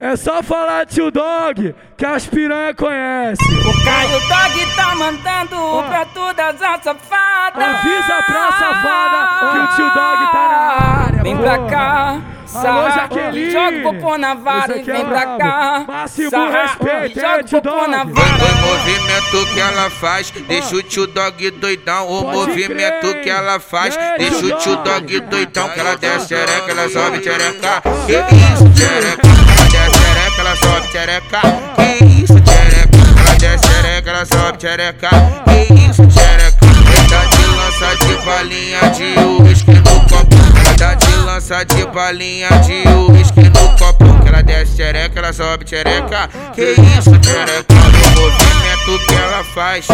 É só falar tio Dog que as piranha conhece. O Caio Dog tá mandando pra todas as safadas. Avisa pra safada que o tio Dog tá na área. Vem pra cá. Alô, Jaqueline. Joga o popô na vara e é vem pra brabo. cá. Máximo Sarra, respeito, joga é, o tio popô na vara. O movimento que ela faz, deixa o tio dog doidão. O Pode movimento crer. que ela faz, É, deixa o tio Dog. dog doidão. Que ela desce xereca, ela sobe xereca. Que isso, xereca? Xereca. Que isso, xereca? Ela desce xereca, ela sobe xereca. Que isso, xereca? Ela de lança de balinha de uísque no copo. Ela de lança de balinha de uísque no copo. Que ela desce xereca, ela sobe xereca. Que isso, xereca? O movimento que ela faz,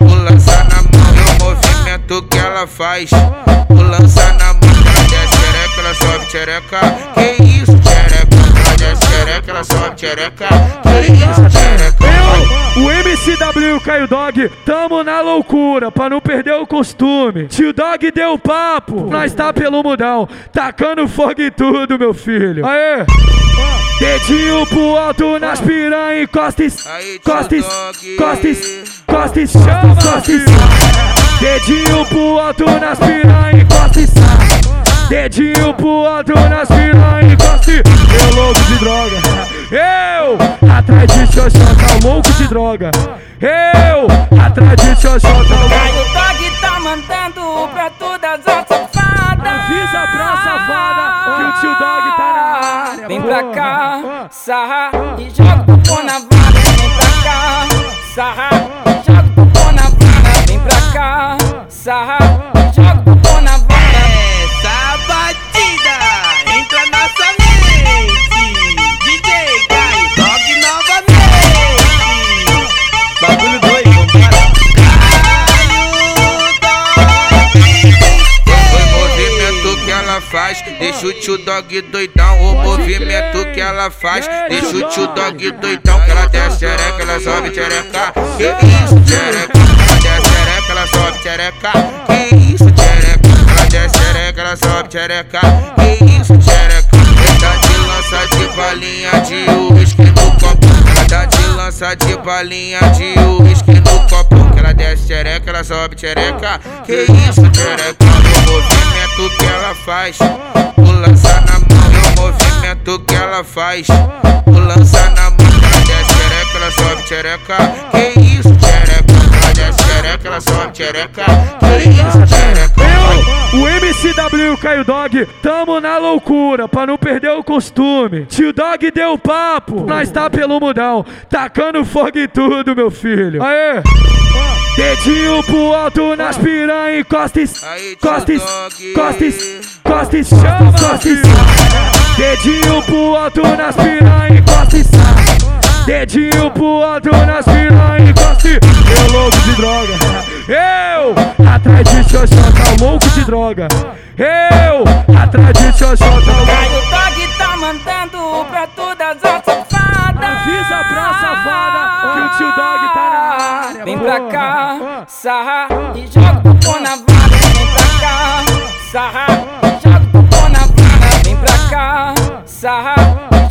o lança na mão. E o movimento que ela faz, o lança na mão. Ela desce xereca, ela sobe xereca. Que isso, desce xereca, ela sobe xereca. Que isso, xereca? Eu, o MCW Caio Dog, tamo na loucura pra não perder o costume. Tio Dog deu papo, nós tá pelo mudão, tacando fogo em tudo, meu filho. Aê! Dedinho pro alto nas piranha, encosta, es- Aí, tio costa, es- Dog. costa, es- costa, es- costa, es- Dedinho pro alto nas piranha, encosta, es- Dedinho pro alto nas piranha, droga. Eu, atrás de xoxota, louco de droga. Eu, atrás de xoxota, louco. Caio Dog tá mandando pra todas as safadas. Avisa pra safada que o tio Dog tá na área. Vem pra cá, sarra e joga o na vara. Vem pra cá, sarra deixa o tio dog doidão. O movimento que ela faz, deixa o tio dog doidão. Que ela desce xereca, ela sobe xereca. Que isso, xereca? Ela desce xereca, ela sobe xereca. Que isso, xereca? Ela desce xereca, ela sobe xereca. Que isso, xereca? Ela de lança de balinha de uísque no copo. Ela dá de lança de balinha de uísque no copo. Que ela desce xereca, ela sobe xereca. Que isso, xereca? Movimento que ela faz, o lança na mão. E o movimento que ela faz, o lança na mão. Ela desce xereca, ela sobe xereca. Que isso, xereca? Ela desce xereca, ela sobe xereca. Que isso, xereca? Eu, o MCW Caio Dog, tamo na loucura pra não perder o costume. Tio Dog deu papo, nós tá pelo mudão, tacando fogo em tudo, meu filho. Aê! Dedinho pro alto nas piranha, encosta, es- Aí, tio costa, es- Dog. costa, es- costa, es- costa, es- Dedinho pro alto nas piranha, encosta, es- Dedinho pro alto nas piranha, encosta. Eu louco de droga. Eu, atrás de xoxota, louco de droga. Eu, atrás de xoxota, louco. Caio Dog tá mandando pra todas as safadas. Avisa pra safada que o tio Dog tá. Vem porra. pra cá, sarra e joga o popô na vara. Vem pra cá, sarra e joga o popô na vara. Vem pra cá, sarra